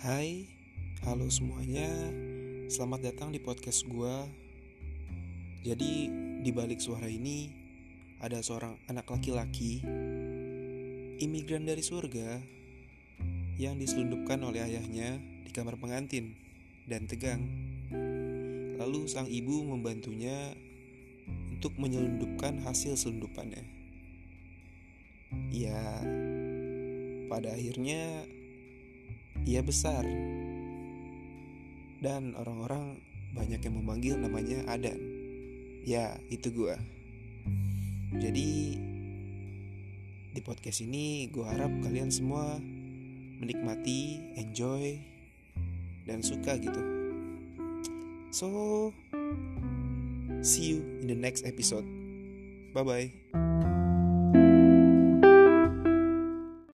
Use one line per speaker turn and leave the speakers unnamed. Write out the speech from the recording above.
Hai, halo semuanya. Selamat datang di podcast gua. Jadi, di balik suara ini ada seorang anak laki-laki imigran dari surga yang diselundupkan oleh ayahnya di kamar pengantin dan tegang. Lalu sang ibu membantunya untuk menyelundupkan hasil selundupannya. Ya, pada akhirnya ia besar dan orang-orang banyak yang memanggil namanya Adan. Ya, itu gua. Jadi di podcast ini gue harap kalian semua menikmati, enjoy, dan suka gitu. So, see you in the next episode. Bye bye.